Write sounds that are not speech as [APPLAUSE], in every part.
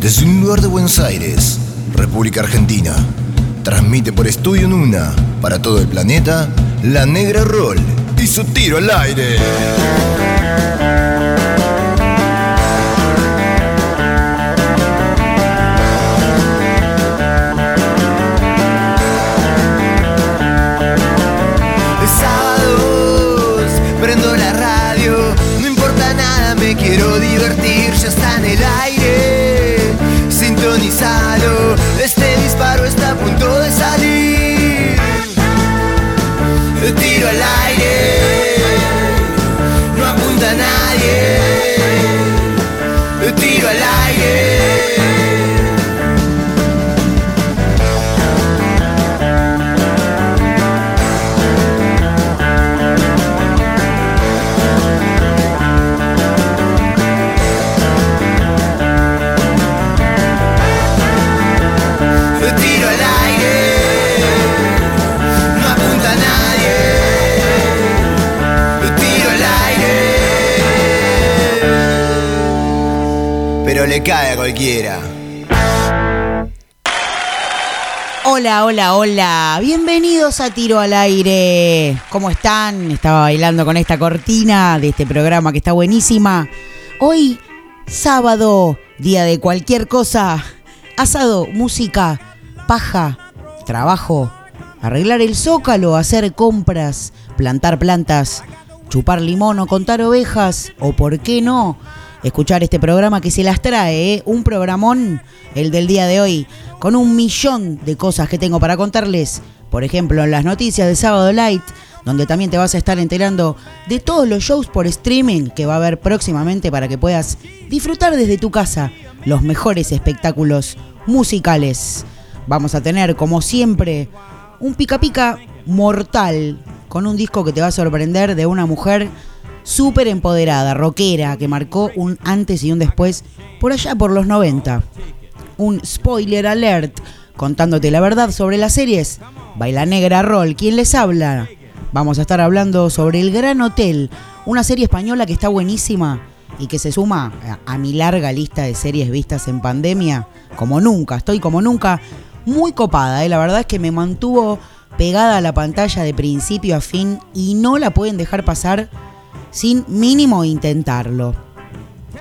Desde un lugar de Buenos Aires, República Argentina, transmite por Estudio Nuna para todo el planeta La Negra Roll y su tiro al aire. Quiero divertir, ya está en el aire. Este disparo está le cae a cualquiera. Hola, hola, hola. Bienvenidos a Tiro al Aire. ¿Cómo están? Estaba bailando con esta cortina de este programa que está buenísima. Hoy, sábado, día de cualquier cosa. Asado, música, paja, trabajo, arreglar el zócalo, hacer compras, plantar plantas, chupar limón o contar ovejas, o por qué no, escuchar este programa que se las trae, ¿eh? un programón, el del día de hoy, con un millón de cosas que tengo para contarles. Por ejemplo, en las noticias de Sábado Light, donde también te vas a estar enterando de todos los shows por streaming que va a haber próximamente para que puedas disfrutar desde tu casa los mejores espectáculos musicales. Vamos a tener, como siempre, un pica pica mortal con un disco que te va a sorprender de una mujer súper empoderada, rockera, que marcó un antes y un después por allá por los 90. Un spoiler alert contándote la verdad sobre las series. Baila Negra Roll, ¿quién les habla? Vamos a estar hablando sobre El Gran Hotel, una serie española que está buenísima y que se suma a, mi larga lista de series vistas en pandemia, como nunca, estoy como nunca muy copada, ¿eh? la verdad es que me mantuvo pegada a la pantalla de principio a fin y no la pueden dejar pasar sin mínimo intentarlo.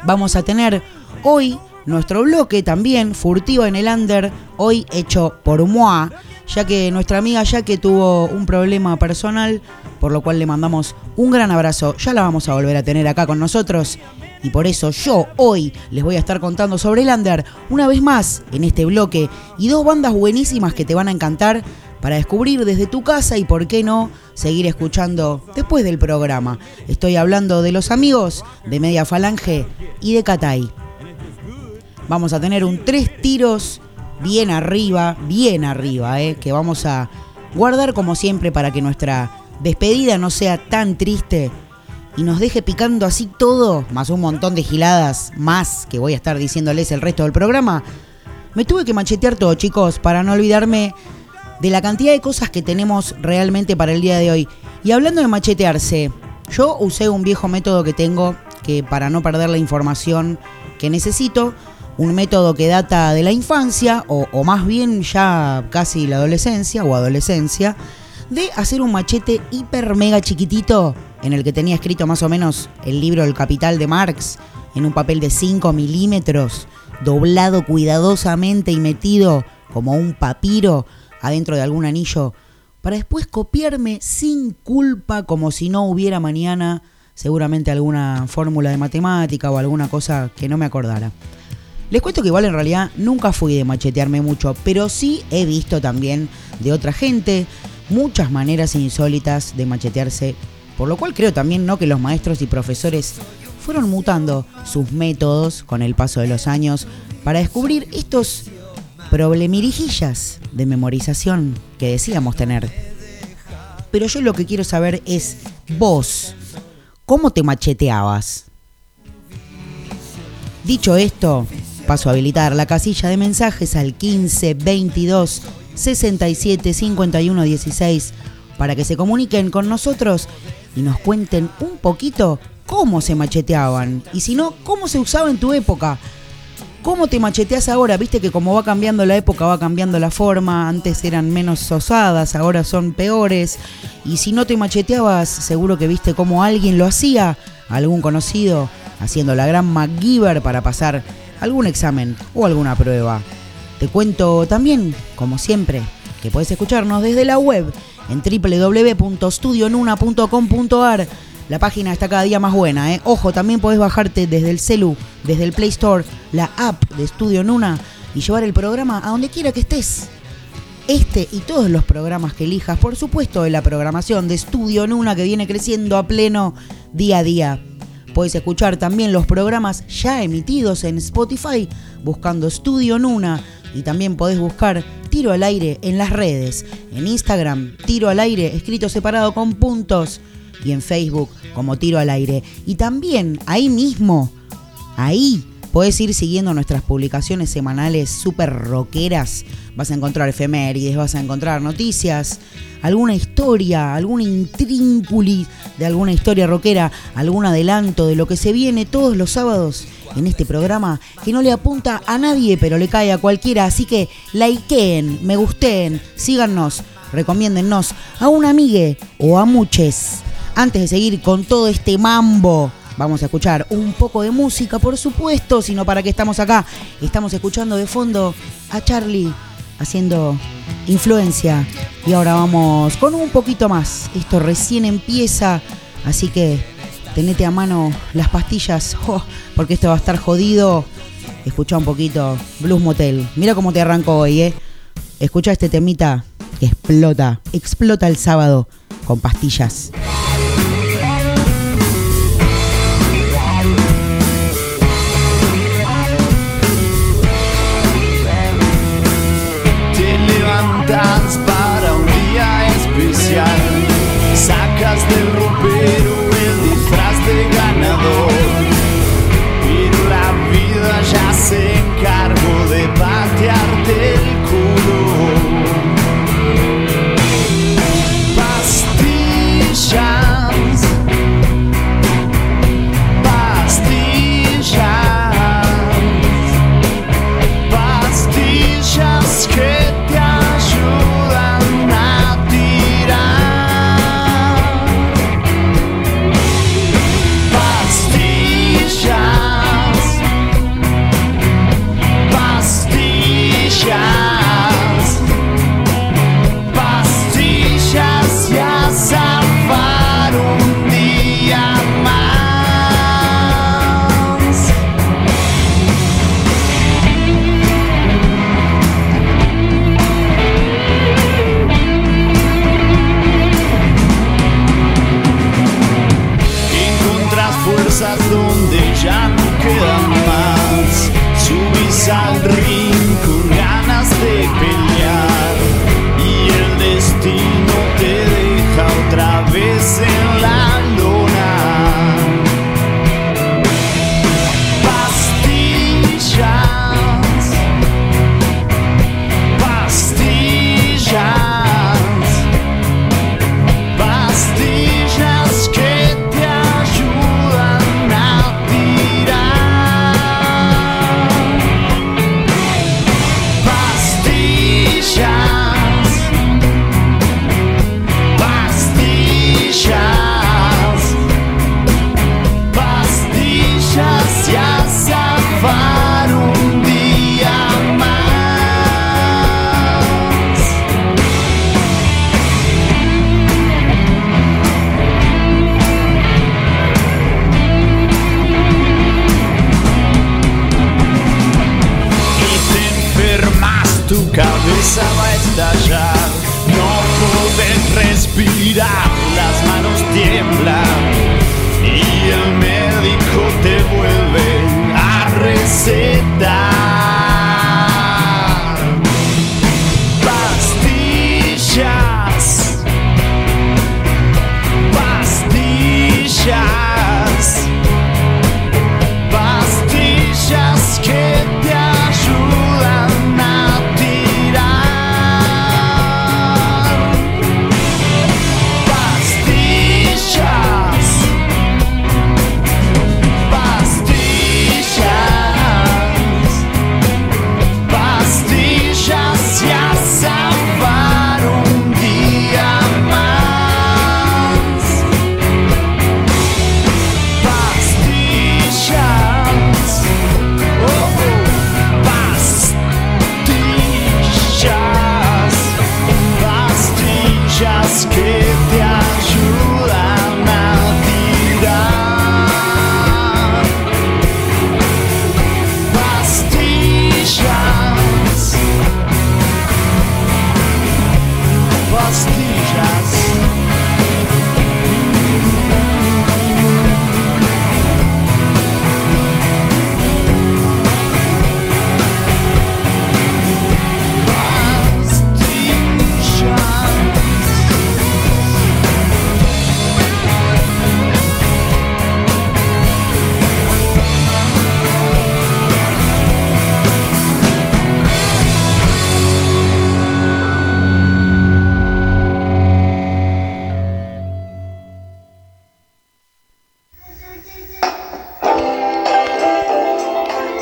Vamos a tener hoy nuestro bloque también furtivo en el under, hoy hecho por Moa, ya que nuestra amiga ya que tuvo un problema personal, por lo cual le mandamos un gran abrazo. Ya la vamos a volver a tener acá con nosotros. Y por eso yo hoy les voy a estar contando sobre el under una vez más en este bloque y dos bandas buenísimas que te van a encantar para descubrir desde tu casa y por qué no seguir escuchando después del programa. Estoy hablando de los amigos de Media Falange y de Catay. Vamos a tener un tres tiros bien arriba, bien arriba, eh, que vamos a guardar como siempre para que nuestra despedida no sea tan triste y nos deje picando así todo, más un montón de giladas más que voy a estar diciéndoles el resto del programa. Me tuve que machetear todo, chicos, para no olvidarme de la cantidad de cosas que tenemos realmente para el día de hoy. Y hablando de machetearse, yo usé un viejo método que tengo que para no perder la información que necesito, un método que data de la infancia o, más bien ya casi la adolescencia o adolescencia, de hacer un machete hiper mega chiquitito en el que tenía escrito más o menos el libro El Capital de Marx en un papel de 5 milímetros, doblado cuidadosamente y metido como un papiro adentro de algún anillo, para después copiarme sin culpa como si no hubiera mañana seguramente alguna fórmula de matemática o alguna cosa que no me acordara. Les cuento que igual en realidad nunca fui de machetearme mucho, pero sí he visto también de otra gente muchas maneras insólitas de machetearse, por lo cual creo también no que los maestros y profesores fueron mutando sus métodos con el paso de los años para descubrir estos problemirijillas de memorización que decíamos tener. Pero yo lo que quiero saber es vos, ¿cómo te macheteabas? Dicho esto, paso a habilitar la casilla de mensajes al 15 22 67 51 16 para que se comuniquen con nosotros y nos cuenten un poquito cómo se macheteaban y si no, cómo se usaba en tu época. ¿Cómo te macheteas ahora? Viste que como va cambiando la época, va cambiando la forma. Antes eran menos osadas, ahora son peores. Y si no te macheteabas, seguro que viste cómo alguien lo hacía, algún conocido, haciendo la gran MacGyver para pasar algún examen o alguna prueba. Te cuento también, como siempre, que puedes escucharnos desde la web en www.studionuna.com.ar. La página está cada día más buena, ¿eh? Ojo, también podés bajarte desde el celu, desde el Play Store, la app de Studio Nuna y llevar el programa a donde quiera que estés. Este y todos los programas que elijas, por supuesto, de la programación de Studio Nuna que viene creciendo a pleno día a día. Puedes escuchar también los programas ya emitidos en Spotify buscando Studio Nuna y también podés buscar Tiro al Aire en las redes, en Instagram, Tiro al Aire, escrito separado con puntos, y en Facebook como Tiro al Aire. Y también ahí mismo, ahí Podés ir siguiendo nuestras publicaciones semanales súper rockeras. Vas a encontrar efemérides, vas a encontrar noticias, alguna historia, algún intrímpuli de alguna historia rockera, algún adelanto de lo que se viene todos los sábados en este programa que no le apunta a nadie, pero le cae a cualquiera. Así que likeen, me gusten, síganos, recomiéndennos a un amigue o a muches. Antes de seguir con todo este mambo Vamos a escuchar un poco de música, por supuesto, sino para qué estamos acá. Estamos escuchando de fondo a Charlie haciendo influencia. Y ahora vamos con un poquito más. Esto recién empieza, así que tenete a mano las pastillas, [LAUGHS] porque esto va a estar jodido. Escucha un poquito Blues Motel. Mira cómo te arranco hoy, ¿eh? Escucha este temita que explota, explota el sábado con pastillas. no puedes respirar, las manos tiemblan.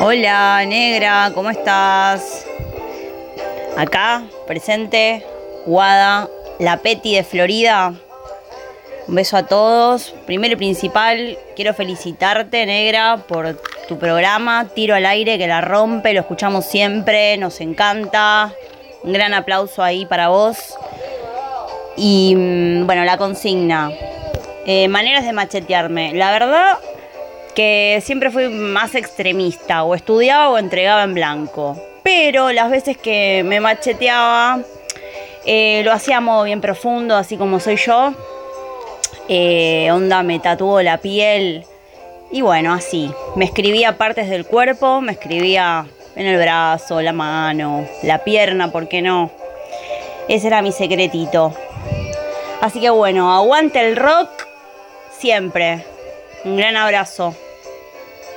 Hola, negra, ¿cómo estás? Acá, presente, Guada, la Peti de Florida. Un beso a todos. Primero y principal, quiero felicitarte, negra, por tu programa, Tiro al aire, que la rompe, lo escuchamos siempre, nos encanta. Un gran aplauso ahí para vos. Y mm, bueno, la consigna. Eh, maneras de machetearme. La verdad que siempre fui más extremista, o estudiaba o entregaba en blanco. Pero las veces que me macheteaba, eh, lo hacía a modo bien profundo, así como soy yo. Eh, onda me tatuó la piel. Y bueno, así. Me escribía partes del cuerpo, me escribía en el brazo, la mano, la pierna, ¿por qué no? Ese era mi secretito. Así que bueno, aguante el rock siempre. Un gran abrazo.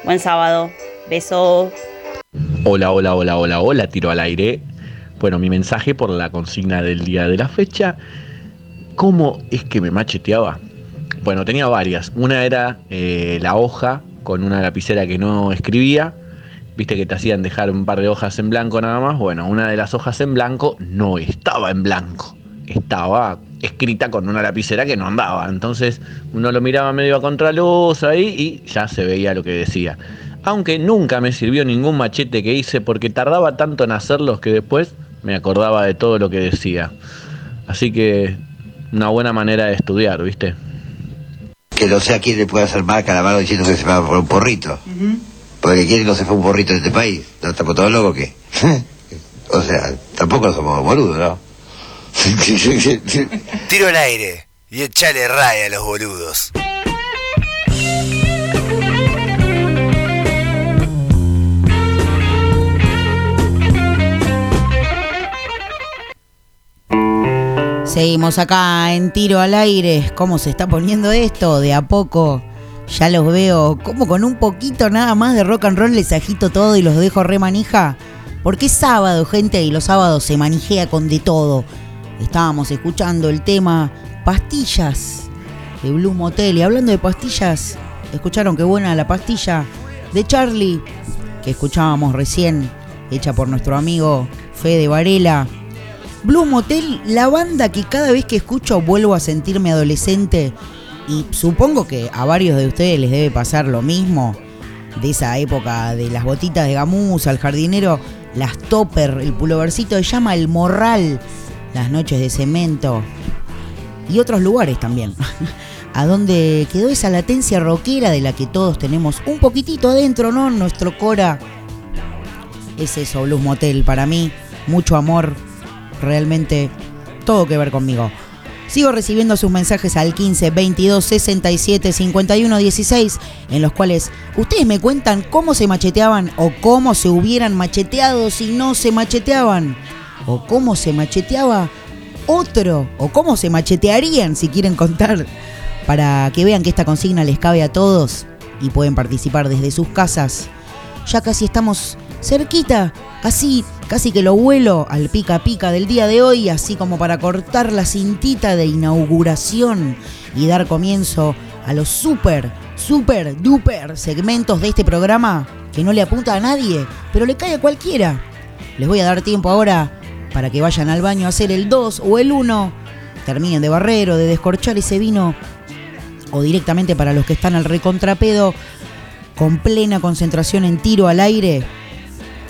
Buen sábado. Besos. Hola, hola, hola, hola, hola, tiro al aire. Bueno, mi mensaje por la consigna del día de la fecha. ¿Cómo es que me macheteaba? Bueno, tenía varias. Una era eh, la hoja con una lapicera que no escribía. Viste que te hacían dejar un par de hojas en blanco nada más. Bueno, una de las hojas en blanco no estaba en blanco. Estaba escrita con una lapicera que no andaba. Entonces uno lo miraba medio a contraluz ahí y ya se veía lo que decía. Aunque nunca me sirvió ningún machete que hice porque tardaba tanto en hacerlos que después me acordaba de todo lo que decía. Así que una buena manera de estudiar, ¿viste? Que no sé a quién le puede hacer marca a la mano diciendo que se va por un porrito. Porque quién no se fue un porrito en este país. ¿No estamos todos locos qué? [LAUGHS] o sea, tampoco somos boludos, ¿no? [LAUGHS] Tiro al aire y echale raya a los boludos. Seguimos acá en tiro al aire. ¿Cómo se está poniendo esto? De a poco. Ya los veo. Como con un poquito nada más de rock and roll les agito todo y los dejo re manija. Porque es sábado, gente, y los sábados se manijea con de todo. Estábamos escuchando el tema Pastillas de Blue Motel. Y hablando de pastillas, escucharon qué buena la pastilla de Charlie que escuchábamos recién, hecha por nuestro amigo Fede Varela. Blue Motel, la banda que cada vez que escucho vuelvo a sentirme adolescente y supongo que a varios de ustedes les debe pasar lo mismo, de esa época de las botitas de gamuza, el jardinero, las topper, el pulovercito de llama, el morral, las noches de cemento y otros lugares también, [LAUGHS] a donde quedó esa latencia rockera de la que todos tenemos un poquitito adentro, ¿no? Nuestro Cora. Es eso, Blues Motel, para mí, mucho amor, realmente todo que ver conmigo. Sigo recibiendo sus mensajes al 15 22 67 51 16, en los cuales ustedes me cuentan cómo se macheteaban o cómo se hubieran macheteado si no se macheteaban, o cómo se macheteaba otro, o cómo se machetearían si quieren contar, para que vean que esta consigna les cabe a todos y pueden participar desde sus casas. Ya casi estamos cerquita, casi, casi que lo vuelo al pica pica del día de hoy, así como para cortar la cintita de inauguración y dar comienzo a los super, super, duper segmentos de este programa que no le apunta a nadie, pero le cae a cualquiera. Les voy a dar tiempo ahora para que vayan al baño a hacer el 2 o el 1, terminen de barrer o de descorchar ese vino, o directamente para los que están al recontrapedo, con plena concentración en tiro al aire,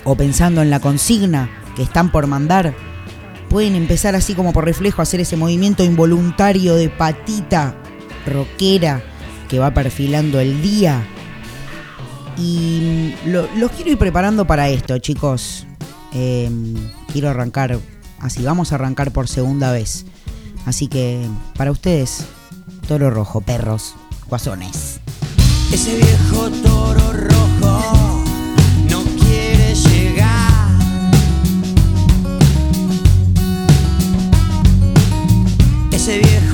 o pensando en la consigna que están por mandar, pueden empezar así como por reflejo a hacer ese movimiento involuntario de patita rockera que va perfilando el día. Y lo- los quiero ir preparando para esto, chicos. Eh, quiero arrancar así, vamos a arrancar por segunda vez. Así que para ustedes, toro rojo, perros, guasones. Ese viejo toro rojo no quiere llegar. Ese viejo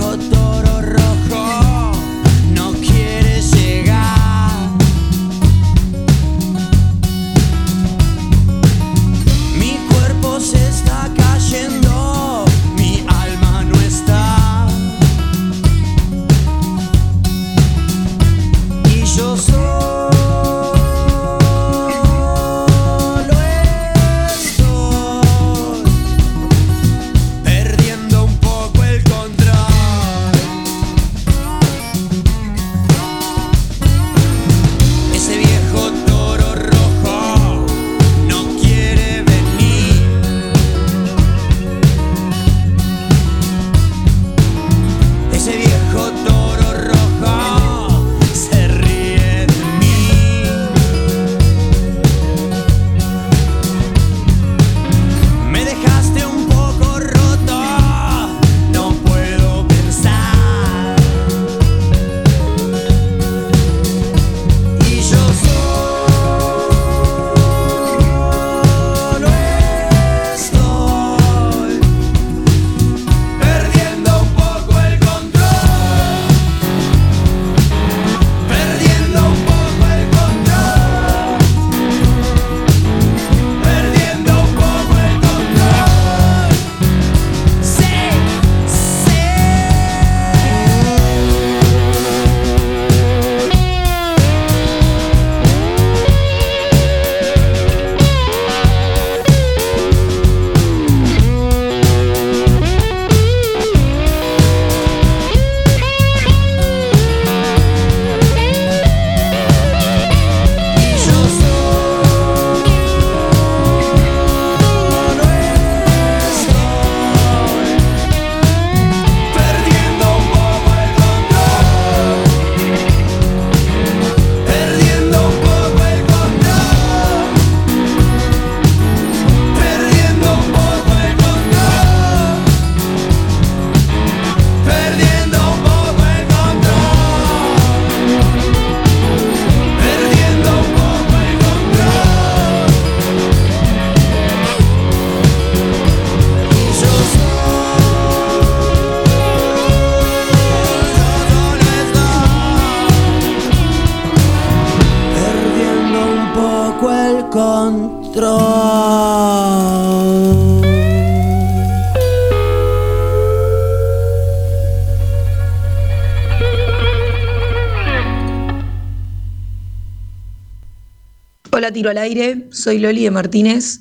Tiro al aire. Soy Loli de Martínez.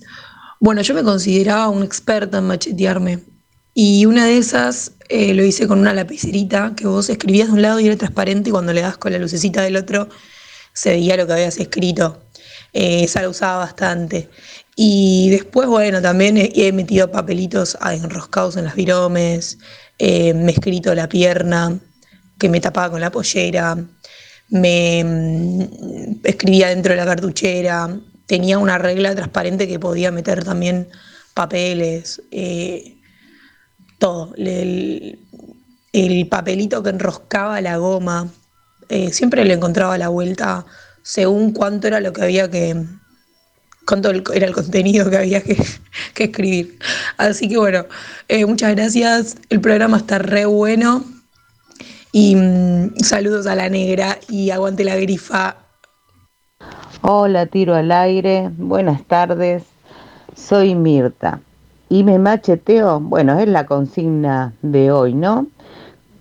Bueno, yo me consideraba un experta en machetearme. Y una de esas eh, lo hice con una lapicerita que vos escribías de un lado y era transparente y cuando le das con la lucecita del otro se veía lo que habías escrito. Eh, esa la usaba bastante. Y después, bueno, también he, he metido papelitos enroscados en las viromes, eh, me he escrito la pierna que me tapaba con la pollera, me mm, escribía dentro de la cartuchera, tenía una regla transparente que podía meter también papeles, eh, todo, el, el papelito que enroscaba la goma, eh, siempre le encontraba la vuelta según cuánto era lo que había que, cuánto era el contenido que había que, [LAUGHS] que escribir. Así que bueno, eh, muchas gracias, el programa está re bueno y mm, saludos a la negra y aguante la grifa. Hola, tiro al aire. Buenas tardes. Soy Mirta. ¿Y me macheteo? Bueno, es la consigna de hoy, ¿no?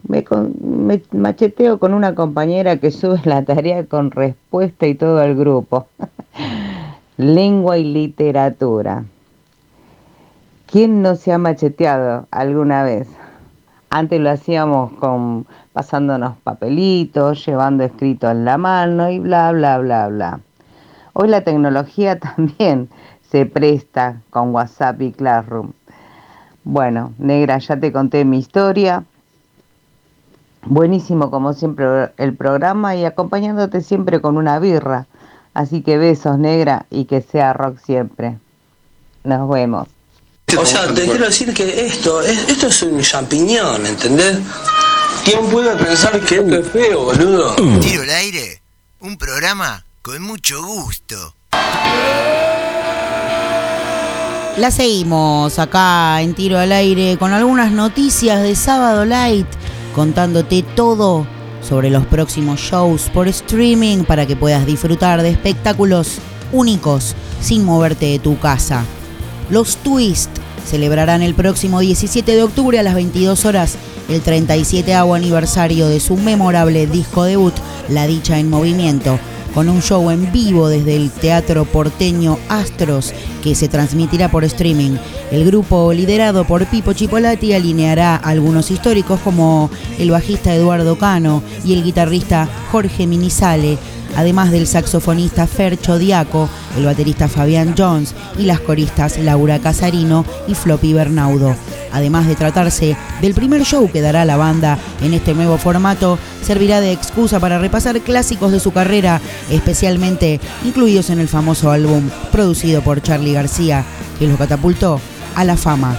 Me, con- me macheteo con una compañera que sube la tarea con respuesta y todo el grupo. [LAUGHS] Lengua y literatura. ¿Quién no se ha macheteado alguna vez? Antes lo hacíamos con pasándonos papelitos, llevando escrito en la mano y bla, bla, bla, bla. Hoy la tecnología [LAUGHS] también se presta con WhatsApp y Classroom. Bueno, negra, ya te conté mi historia. Buenísimo como siempre el programa y acompañándote siempre con una birra. Así que besos, negra, y que sea rock siempre. Nos vemos. O sea, te quiero decir que esto, es- esto es un champiñón, ¿entendés? ¿Quién puede pensar que esto es feo, boludo? Tiro al aire, un programa con mucho gusto. La seguimos acá en Tiro al Aire con algunas noticias de Sábado Light, contándote todo sobre los próximos shows por streaming para que puedas disfrutar de espectáculos únicos sin moverte de tu casa. Los Twist celebrarán el próximo 17 de octubre a las 22 horas el 37 aniversario de su memorable disco debut, La Dicha en Movimiento, con un show en vivo desde el Teatro Porteño Astros que se transmitirá por streaming. El grupo liderado por Pipo Chipolati alineará algunos históricos como el bajista Eduardo Cano y el guitarrista Jorge Minizale, además del saxofonista Fercho Diaco, el baterista Fabián Jones y las coristas Laura Casarino y Floppy Bernaudo. Además de tratarse del primer show que dará la banda en este nuevo formato, servirá de excusa para repasar clásicos de su carrera, especialmente incluidos en el famoso álbum producido por Charlie García, que lo catapultó a la fama.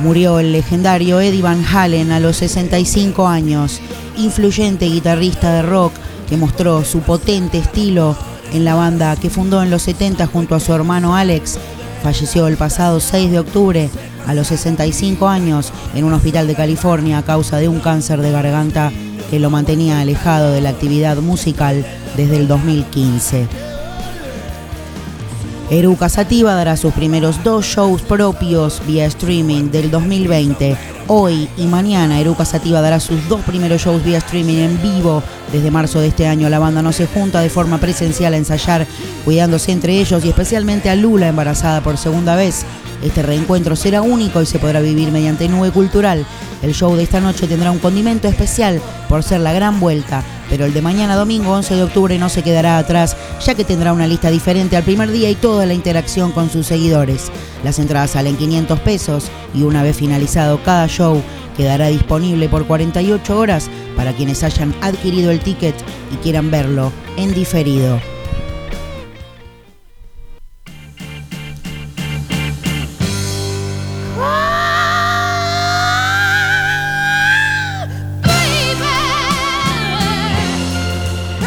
Murió el legendario Eddie Van Halen a los 65 años, influyente guitarrista de rock que mostró su potente estilo en la banda que fundó en los 70 junto a su hermano Alex. Falleció el pasado 6 de octubre a los 65 años en un hospital de California a causa de un cáncer de garganta que lo mantenía alejado de la actividad musical desde el 2015. Eruca Sativa dará sus primeros dos shows propios vía streaming del 2020. Hoy y mañana Eruca Sativa dará sus dos primeros shows vía streaming en vivo. Desde marzo de este año la banda no se junta de forma presencial a ensayar, cuidándose entre ellos y especialmente a Lula embarazada por segunda vez. Este reencuentro será único y se podrá vivir mediante Nube Cultural. El show de esta noche tendrá un condimento especial por ser la gran vuelta, pero el de mañana domingo 11 de octubre no se quedará atrás, ya que tendrá una lista diferente al primer día y toda la interacción con sus seguidores. Las entradas salen 500 pesos y una vez finalizado cada show quedará disponible por 48 horas para quienes hayan adquirido el ticket y quieran verlo en diferido.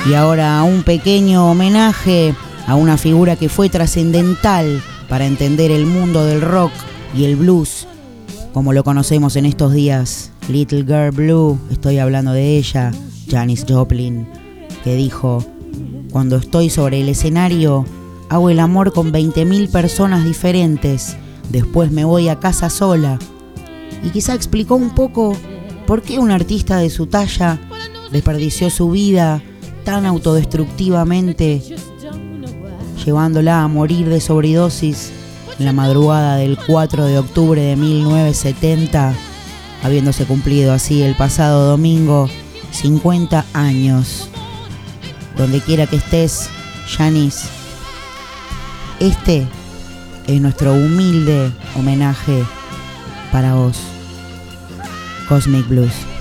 Y ahora un pequeño homenaje a una figura que fue trascendental para entender el mundo del rock y el blues, como lo conocemos en estos días. Little Girl Blue, estoy hablando de ella, Janis Joplin, que dijo, cuando estoy sobre el escenario, hago el amor con 20.000 personas diferentes, después me voy a casa sola. Y quizá explicó un poco por qué un artista de su talla desperdició su vida tan autodestructivamente, llevándola a morir de sobredosis en la madrugada del 4 de octubre de 1970, habiéndose cumplido así el pasado domingo 50 años. Donde quiera que estés, Janis, este es nuestro humilde homenaje para vos. Cosmic Blues.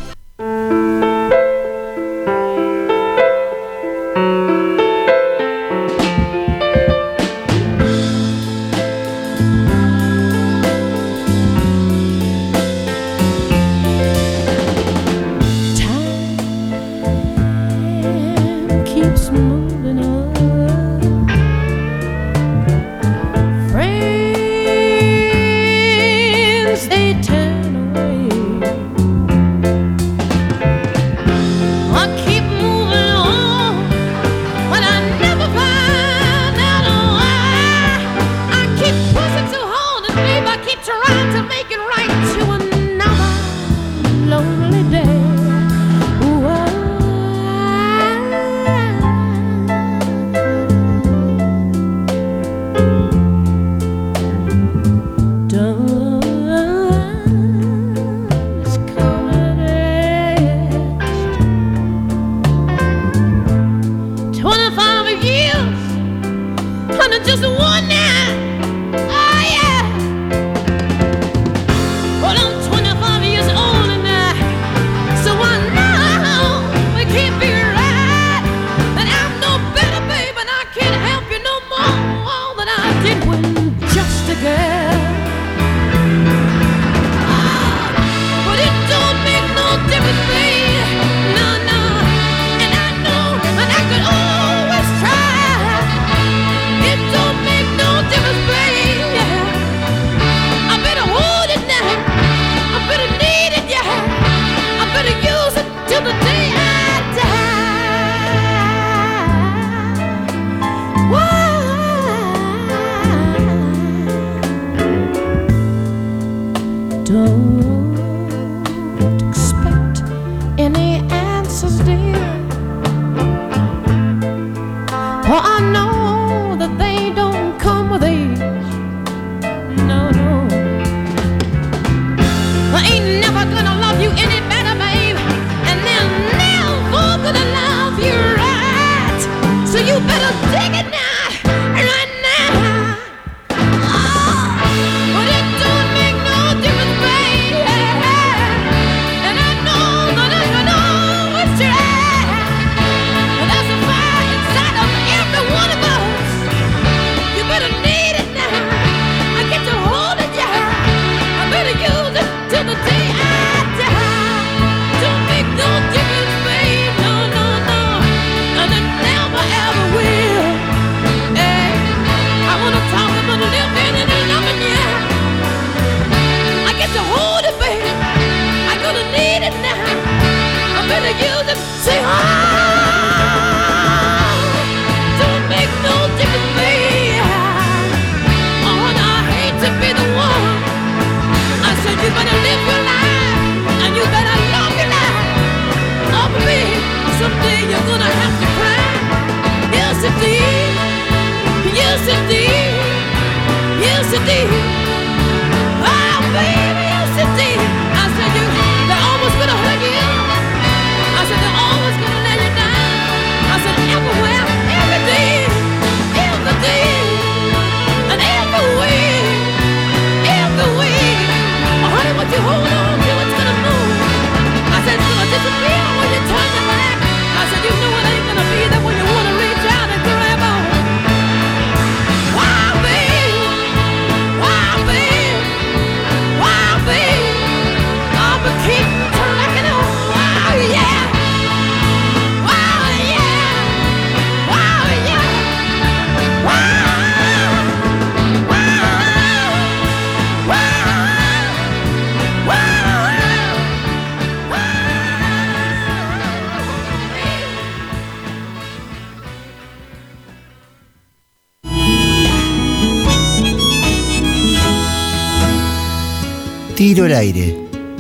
Tiro al aire.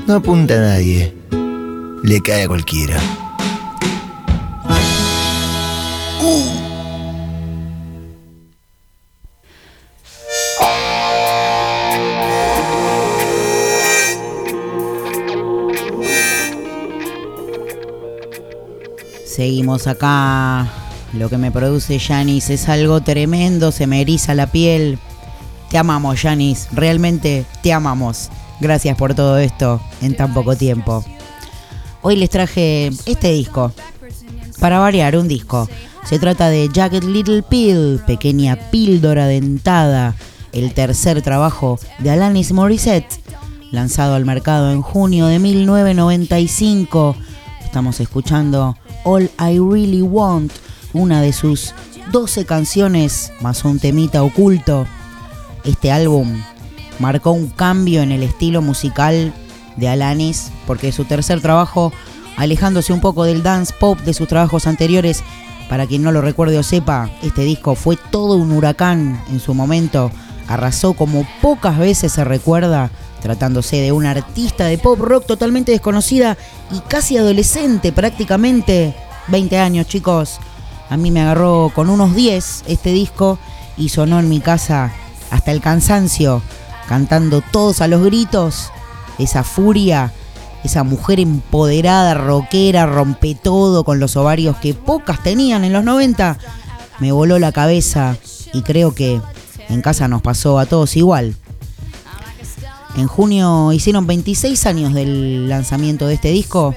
No apunta a nadie. Le cae a cualquiera. Seguimos acá. Lo que me produce Janis es algo tremendo, se me eriza la piel. Te amamos, Janis. Realmente te amamos. Gracias por todo esto en tan poco tiempo. Hoy les traje este disco. Para variar, un disco. Se trata de Jagged Little Pill, pequeña píldora dentada, el tercer trabajo de Alanis Morissette, lanzado al mercado en junio de 1995. Estamos escuchando All I Really Want, una de sus 12 canciones más un temita oculto. Este álbum marcó un cambio en el estilo musical de Alanis, porque su tercer trabajo, alejándose un poco del dance pop de sus trabajos anteriores, para quien no lo recuerde o sepa, este disco fue todo un huracán en su momento, arrasó como pocas veces se recuerda, tratándose de una artista de pop rock totalmente desconocida y casi adolescente prácticamente, 20 años chicos. A mí me agarró con unos 10 este disco y sonó en mi casa hasta el cansancio, cantando todos a los gritos, esa furia, esa mujer empoderada, rockera, rompe todo con los ovarios que pocas tenían en los 90, me voló la cabeza y creo que en casa nos pasó a todos igual. En junio hicieron 26 años del lanzamiento de este disco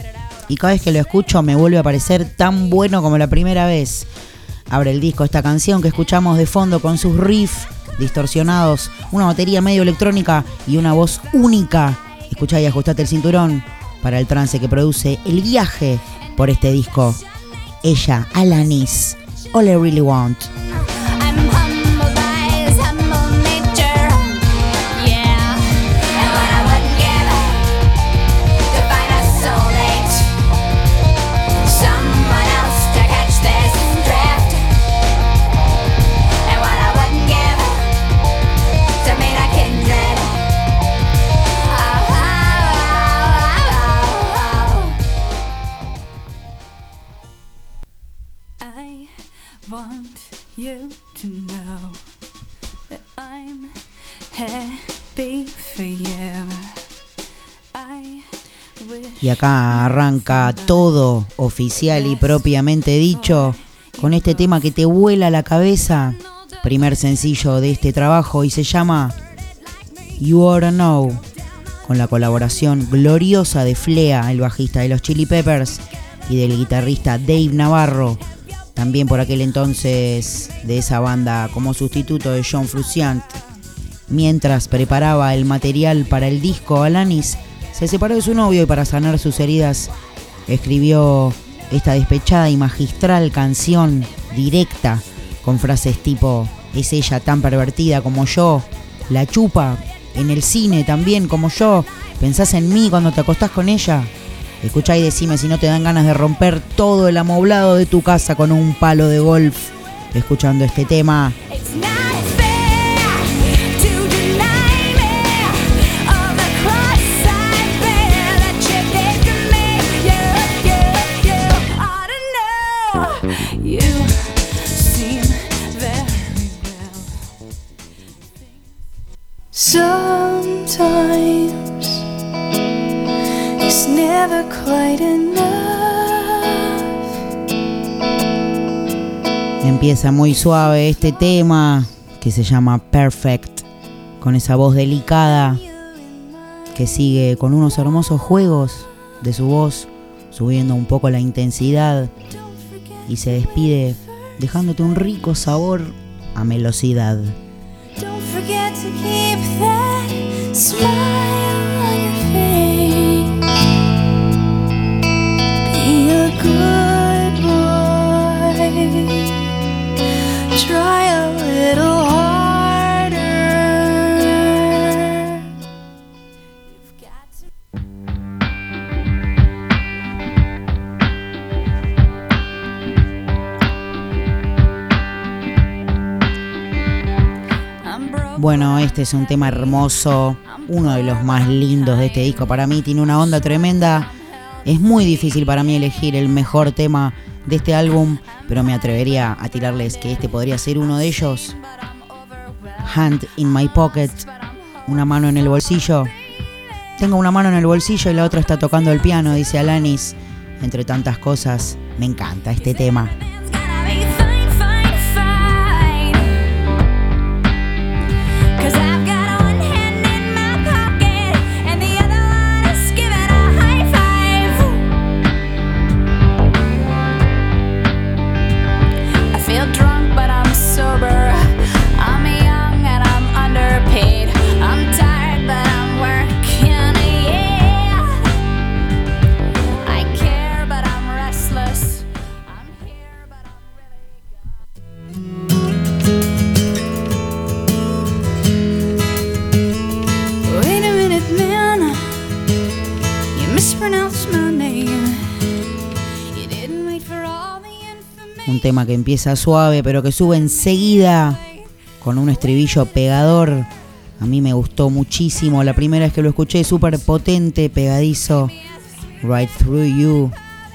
y cada vez que lo escucho me vuelve a parecer tan bueno como la primera vez. Abre el disco esta canción que escuchamos de fondo con sus riffs distorsionados, una batería medio electrónica y una voz única. Escuchá y ajustate el cinturón para el trance que produce el viaje por este disco. Ella, Alanis, All I Really Want. Y acá arranca todo oficial y propiamente dicho con este tema que te vuela la cabeza. Primer sencillo de este trabajo y se llama You Oughta Know. Con la colaboración gloriosa de Flea, el bajista de los Chili Peppers, y del guitarrista Dave Navarro, también por aquel entonces de esa banda como sustituto de John Frusciante. Mientras preparaba el material para el disco, Alanis se separó de su novio y para sanar sus heridas escribió esta despechada y magistral canción directa con frases tipo es ella tan pervertida como yo, la chupa en el cine también como yo, pensás en mí cuando te acostás con ella. Escuchá y decime si no te dan ganas de romper todo el amoblado de tu casa con un palo de golf escuchando este tema. Sometimes. Empieza muy suave este tema que se llama Perfect, con esa voz delicada que sigue con unos hermosos juegos de su voz, subiendo un poco la intensidad y se despide dejándote un rico sabor a melosidad. Bueno, este es un tema hermoso uno de los más lindos de este disco. Para mí tiene una onda tremenda. Es muy difícil para mí elegir el mejor tema de este álbum, pero me atrevería a tirarles que este podría ser uno de ellos. Hand in my pocket, una mano en el bolsillo. Tengo una mano en el bolsillo y la otra está tocando el piano, dice Alanis. Entre tantas cosas, me encanta este tema. Empieza suave, pero que sube enseguida con un estribillo pegador. A mí me gustó muchísimo. La primera vez que lo escuché, súper potente, pegadizo. Right through you.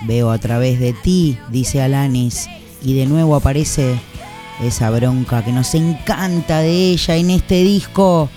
Veo a través de ti, dice Alanis. Y de nuevo aparece esa bronca que nos encanta de ella en este disco.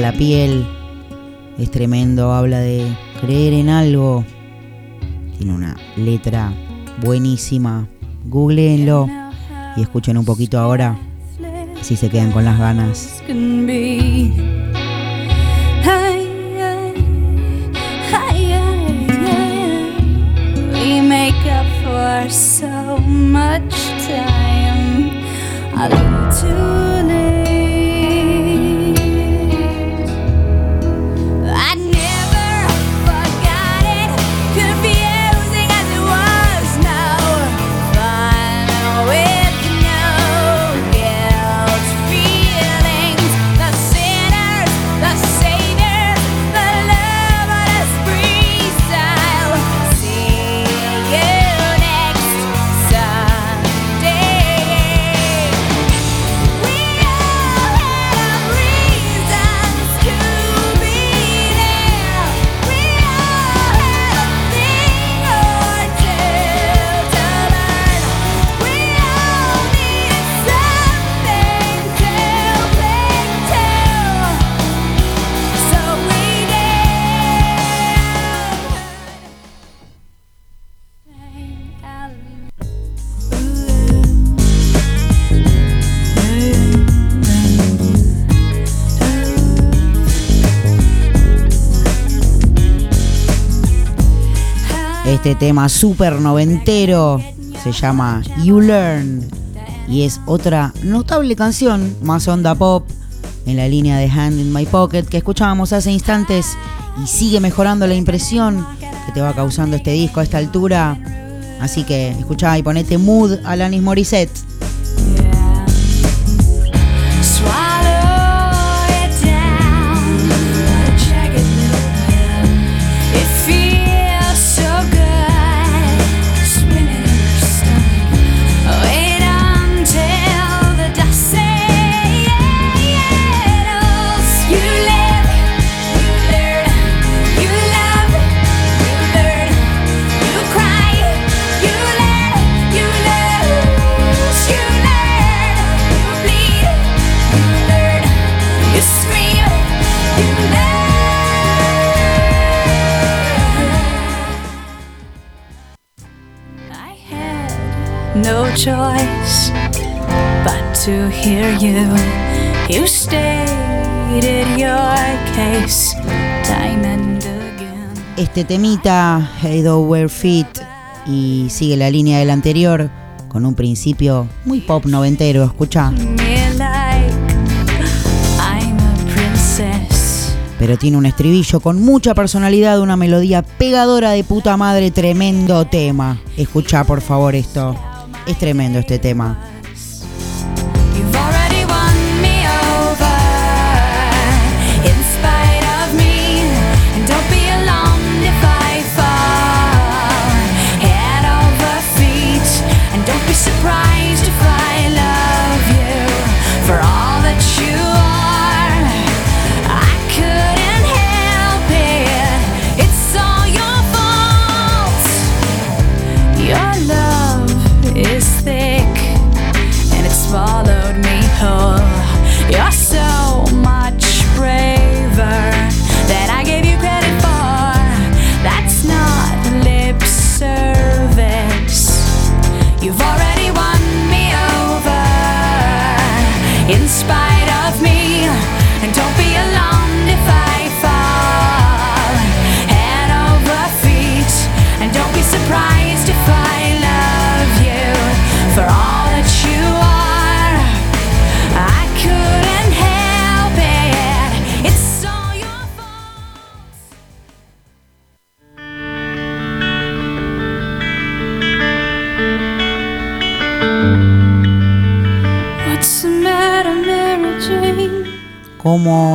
La piel. Es tremendo, habla de creer en algo. Tiene una letra buenísima. Googleenlo y escuchen un poquito ahora. Si se quedan con las ganas. hey, hey, hey, Este tema súper noventero se llama You Learn y es otra notable canción, más onda pop, en la línea de Hand in My Pocket que escuchábamos hace instantes y sigue mejorando la impresión que te va causando este disco a esta altura. Así que escuchá y ponete mood Alanis Morissette. Hear you. You stated your case time and again. Este temita, Hey Do Wear Fit, y sigue la línea del anterior con un principio muy pop noventero. Escucha. Pero tiene un estribillo con mucha personalidad, una melodía pegadora de puta madre, tremendo tema. Escucha por favor esto. Es tremendo este tema.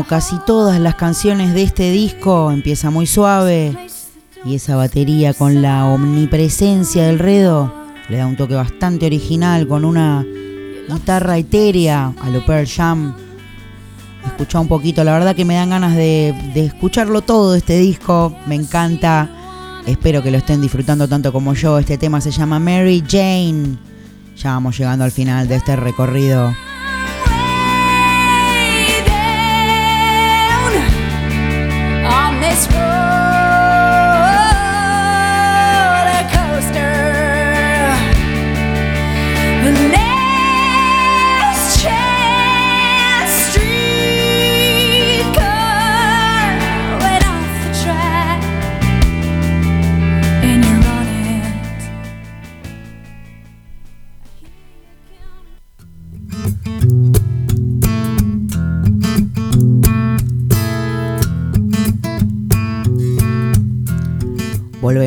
Casi todas las canciones de este disco, empieza muy suave y esa batería con la omnipresencia del redo le da un toque bastante original con una guitarra etérea a lo Pearl Jam. Escucha un poquito, la verdad que me dan ganas de escucharlo todo este disco, me encanta. Espero que lo estén disfrutando tanto como yo. Este tema se llama Mary Jane. Ya vamos llegando al final de este recorrido.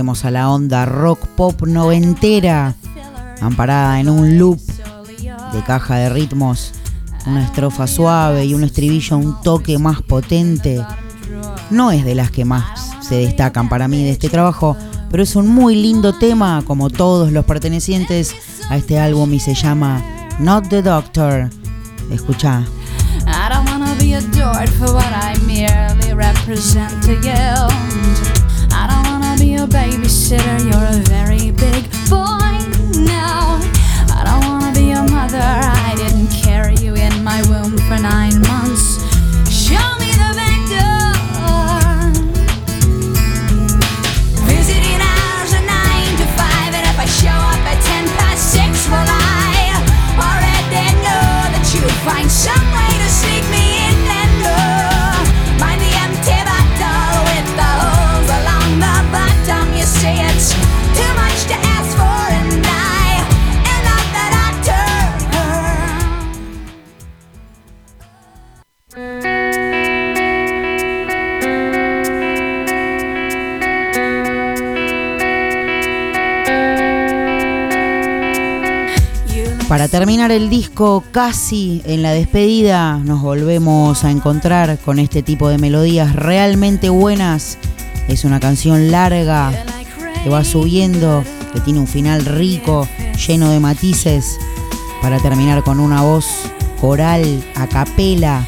A la onda rock pop noventera, amparada en un loop de caja de ritmos, una estrofa suave y un estribillo un toque más potente. No es de las que más se destacan para mí de este trabajo, pero es un muy lindo tema como todos los pertenecientes a este álbum y se llama Not the Doctor. Escucha. I merely you. Babysitter, you're a very big boy now. I don't wanna be a mother, I didn't carry you in my womb for nine months. Para terminar el disco, casi en la despedida, nos volvemos a encontrar con este tipo de melodías realmente buenas. Es una canción larga que va subiendo, que tiene un final rico, lleno de matices, para terminar con una voz coral a capela,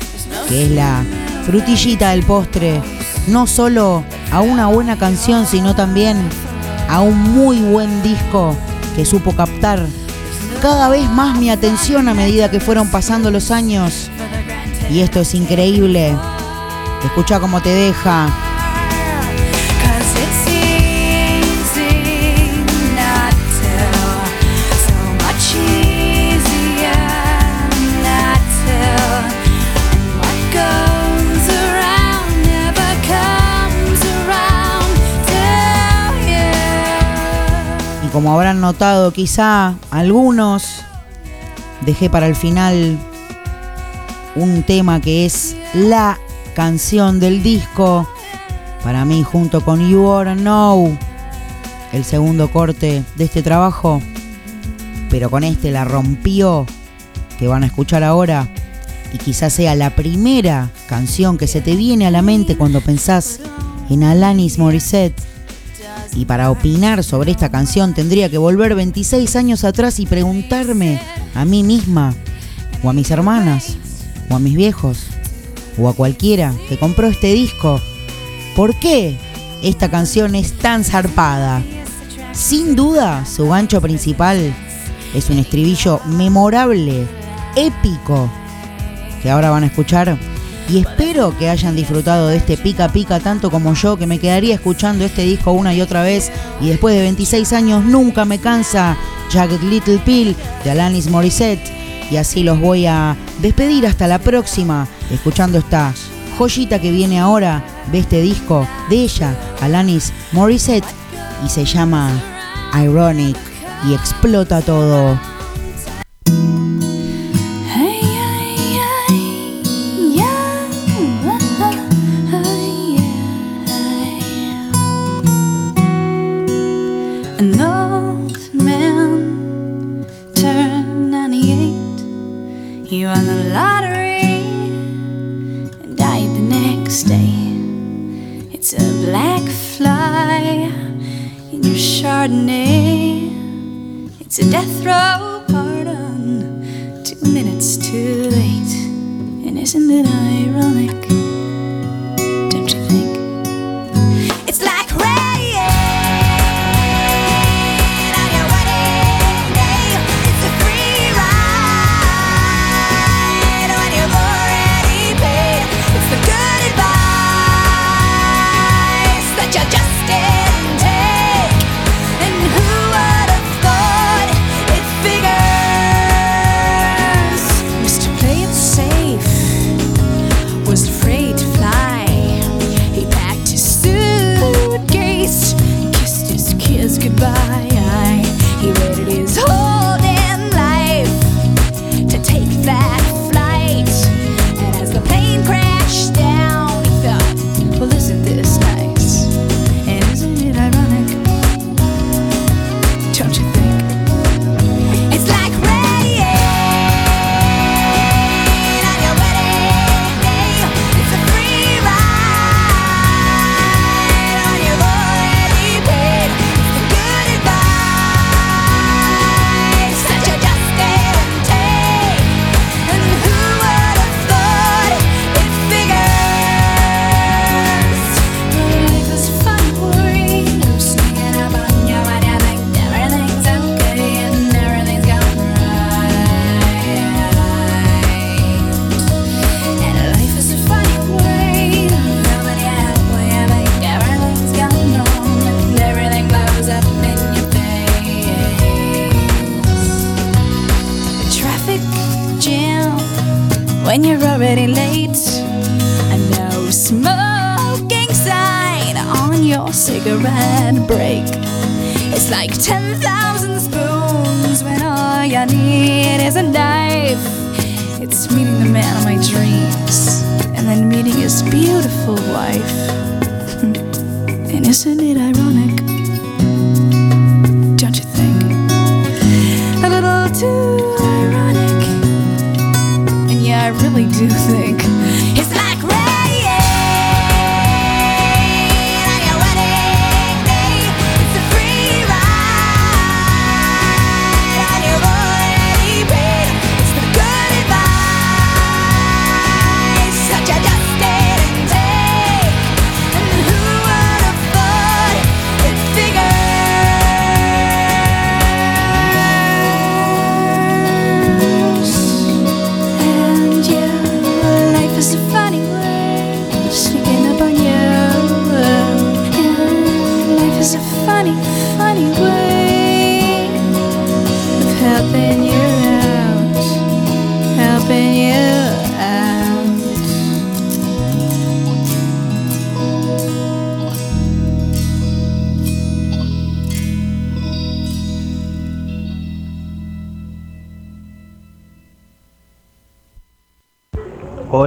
que es la frutillita del postre, no solo a una buena canción, sino también a un muy buen disco que supo captar cada vez más mi atención a medida que fueron pasando los años. Y esto es increíble. Escucha cómo te deja. Como habrán notado quizá algunos, dejé para el final un tema que es la canción del disco. Para mí, junto con You Oughta Know, el segundo corte de este trabajo. Pero con este la rompió, que van a escuchar ahora. Y quizás sea la primera canción que se te viene a la mente cuando pensás en Alanis Morissette. Y para opinar sobre esta canción tendría que volver 26 años atrás y preguntarme a mí misma, o a mis hermanas, o a mis viejos, o a cualquiera que compró este disco, ¿por qué esta canción es tan zarpada? Sin duda, su gancho principal es un estribillo memorable, épico, que ahora van a escuchar. Y espero que hayan disfrutado de este pica pica tanto como yo, que me quedaría escuchando este disco una y otra vez. Y después de 26 años nunca me cansa Jagged Little Pill de Alanis Morissette. Y así los voy a despedir hasta la próxima, escuchando esta joyita que viene ahora de este disco de ella, Alanis Morissette. Y se llama Ironic. Y explota todo.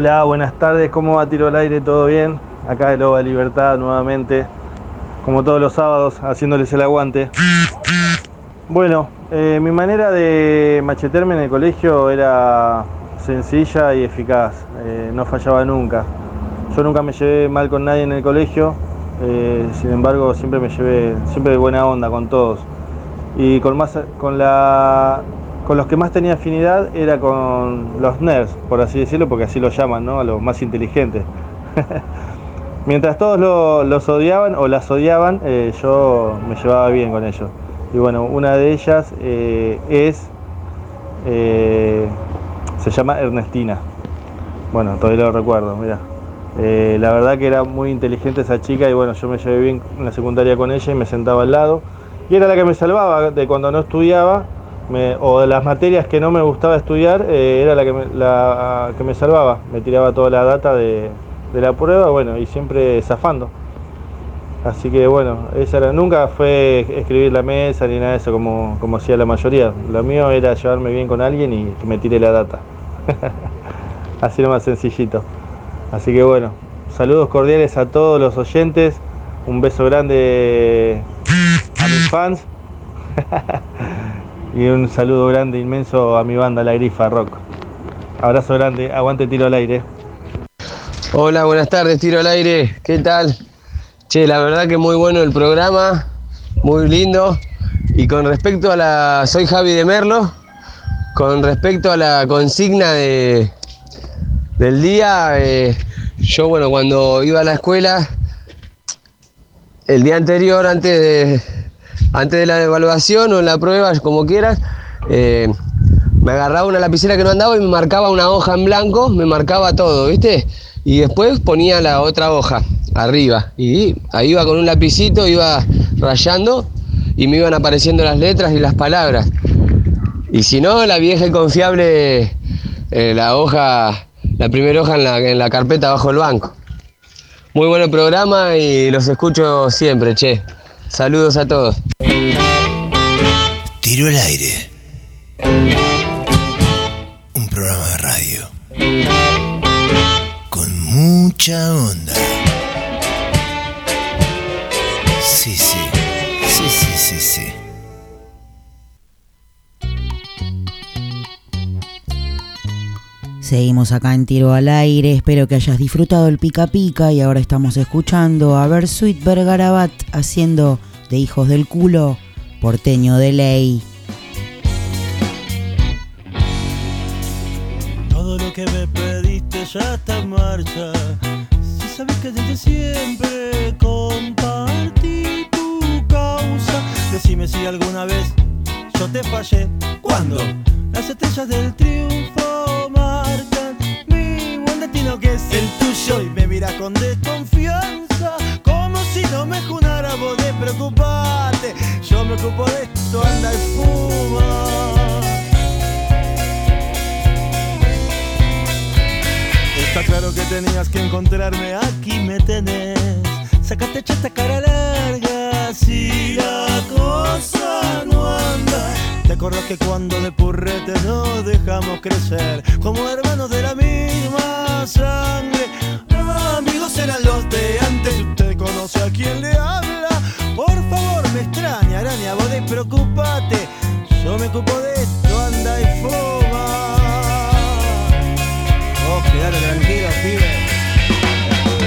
Hola, buenas tardes, ¿cómo va Tiro al Aire? ¿Todo bien? Acá de Loba Libertad nuevamente, como todos los sábados, haciéndoles el aguante. Bueno, eh, mi manera de machetearme en el colegio era sencilla y eficaz, eh, no fallaba nunca. Yo nunca me llevé mal con nadie en el colegio, eh, sin embargo siempre me llevé siempre de buena onda con todos. Y con, más, con, la, con los que más tenía afinidad era con los nerds, por así decirlo, porque así los llaman, ¿no? A los más inteligentes. [LAUGHS] Mientras todos lo- los odiaban o las odiaban, eh, yo me llevaba bien con ellos. Y bueno, una de ellas eh, es, eh, se llama Ernestina. Bueno, todavía lo recuerdo, mira. La verdad que era muy inteligente esa chica y bueno, yo me llevé bien en la secundaria con ella y me sentaba al lado. Y era la que me salvaba de cuando no estudiaba o de las materias que no me gustaba estudiar, eh, era la que, me, que me salvaba. Me tiraba toda la data de, de la prueba, bueno, y siempre zafando. Así que bueno, esa era, nunca fue escribir la mesa ni nada de eso como, como hacía la mayoría. Lo mío era llevarme bien con alguien y que me tire la data. [LAUGHS] Así lo más sencillito. Así que bueno, saludos cordiales a todos los oyentes. Un beso grande a mis fans. [LAUGHS] y un saludo grande, inmenso a mi banda La Grifa Rock. Abrazo grande, aguante tiro al aire. Hola, buenas tardes, tiro al aire. ¿Qué tal? Che, la verdad que muy bueno el programa, muy lindo. Y con respecto a la. Soy Javi de Merlo. Con respecto a la consigna de, del día, eh, yo, bueno, cuando iba a la escuela, el día anterior, antes de, antes de la evaluación o en la prueba, como quieras, eh, me agarraba una lapicera que no andaba y me marcaba una hoja en blanco, me marcaba todo, ¿viste? Y después ponía la otra hoja arriba. Y ahí iba con un lapicito, iba rayando y me iban apareciendo las letras y las palabras. Y si no, la vieja y confiable, eh, la hoja, la primera hoja en la, carpeta bajo el banco. Muy buen programa y los escucho siempre, che. Saludos a todos. Tiro al aire. Un programa de radio. Con mucha onda. Sí, sí. Sí, sí, sí, sí. Seguimos acá en Tiro al Aire. Espero que hayas disfrutado el pica pica. Y ahora estamos escuchando a Bersuit Bergarabat haciendo de hijos del culo porteño de ley. Todo lo que me pediste ya está en marcha. Si sabes que desde siempre compartí tu causa, decime si alguna vez yo te fallé. ¿Cuándo? Las estrellas del triunfo que es el tuyo y me mira con desconfianza, como si no me junara vos de preocuparte. Yo me ocupo de esto, anda y fuma. Está claro que tenías que encontrarme, aquí me tenés. Sácate esta cara larga, si la cosa no anda. ¿Te acordás que cuando de purrete nos dejamos crecer? Como hermanos de la quien le habla. Por favor, me extraña, araña, vos despreocupate. Yo me ocupo de esto, anda y fuma. Oh, quédate tranquilo, pibe.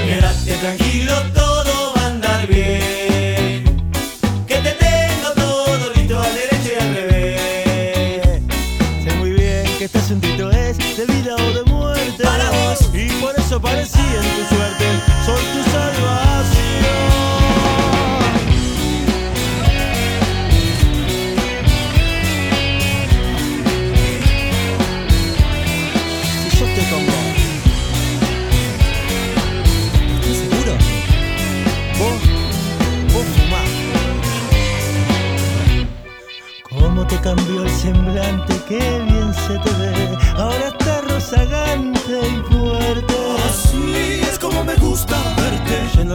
Quédate tranquilo, todo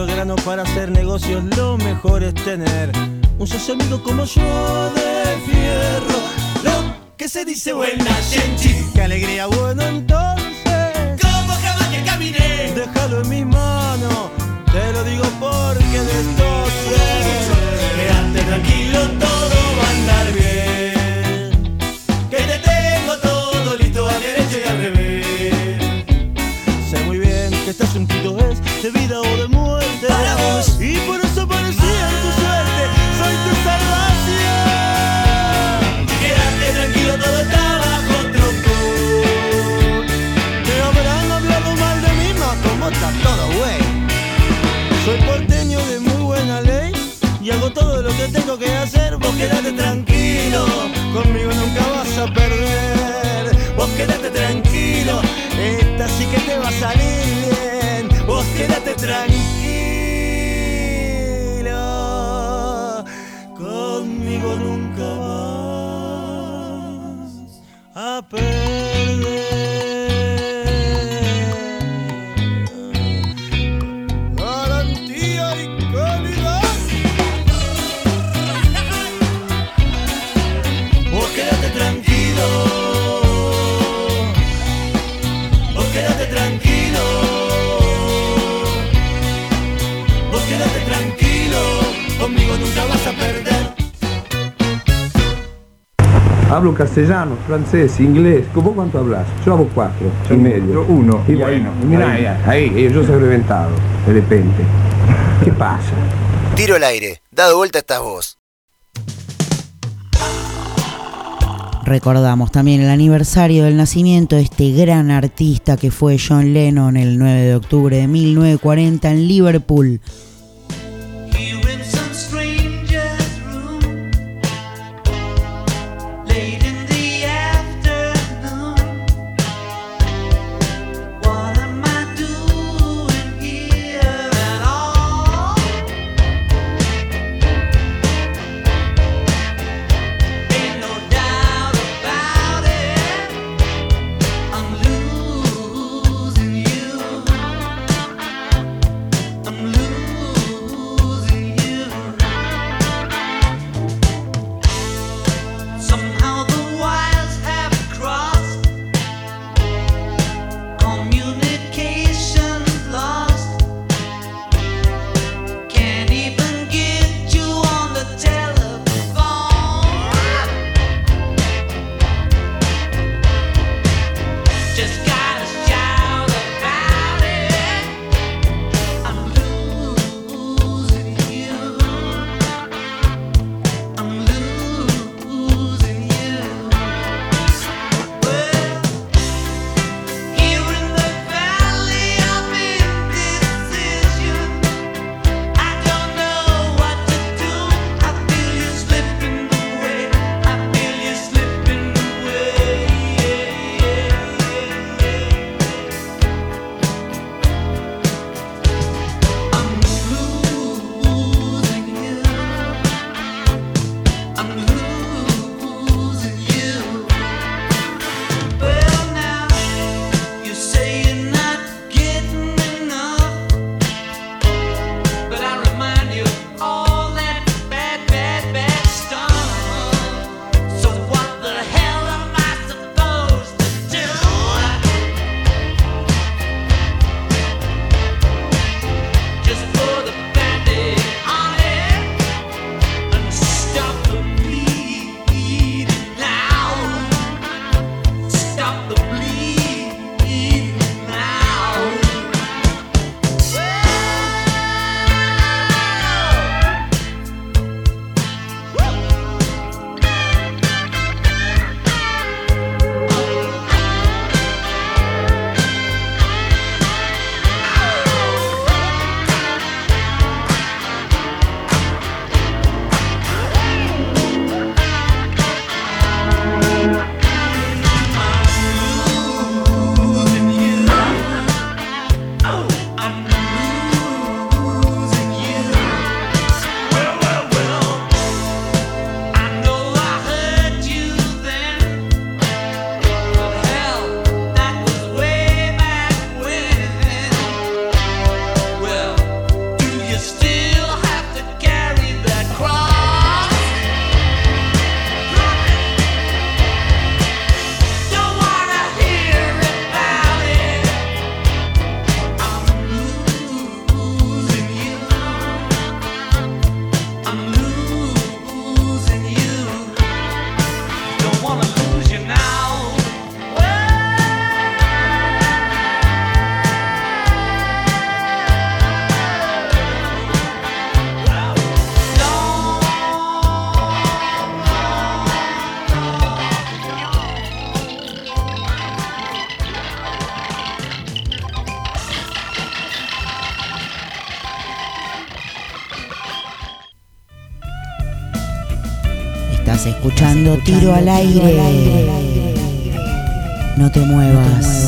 grano para hacer negocios, lo mejor es tener un socio amigo como yo de fierro. Lo que se dice buena gente, qué alegría, bueno entonces. Como jamás que caminé, déjalo en mis manos, te lo digo porque de entonces. Quédate tranquilo, todo va a andar bien. Que te tengo todo listo a derecha y al revés. Sé muy bien que estás un es de vida o quédate tranquilo, conmigo nunca vas a perder. Vos quédate tranquilo, esta sí que te va a salir bien. Vos quédate tranquilo, conmigo nunca Hablo castellano, francés, inglés. ¿Vos cuánto hablas? Yo hablo cuatro y medio. uno. Y bueno, mira ahí, ahí, yo soy reventado, de repente. [LAUGHS] ¿Qué pasa? Tiro al aire. Dado vuelta estás vos. Recordamos también el aniversario del nacimiento de este gran artista que fue John Lennon el 9 de octubre de 1940 en Liverpool. Tiro al aire. No te muevas.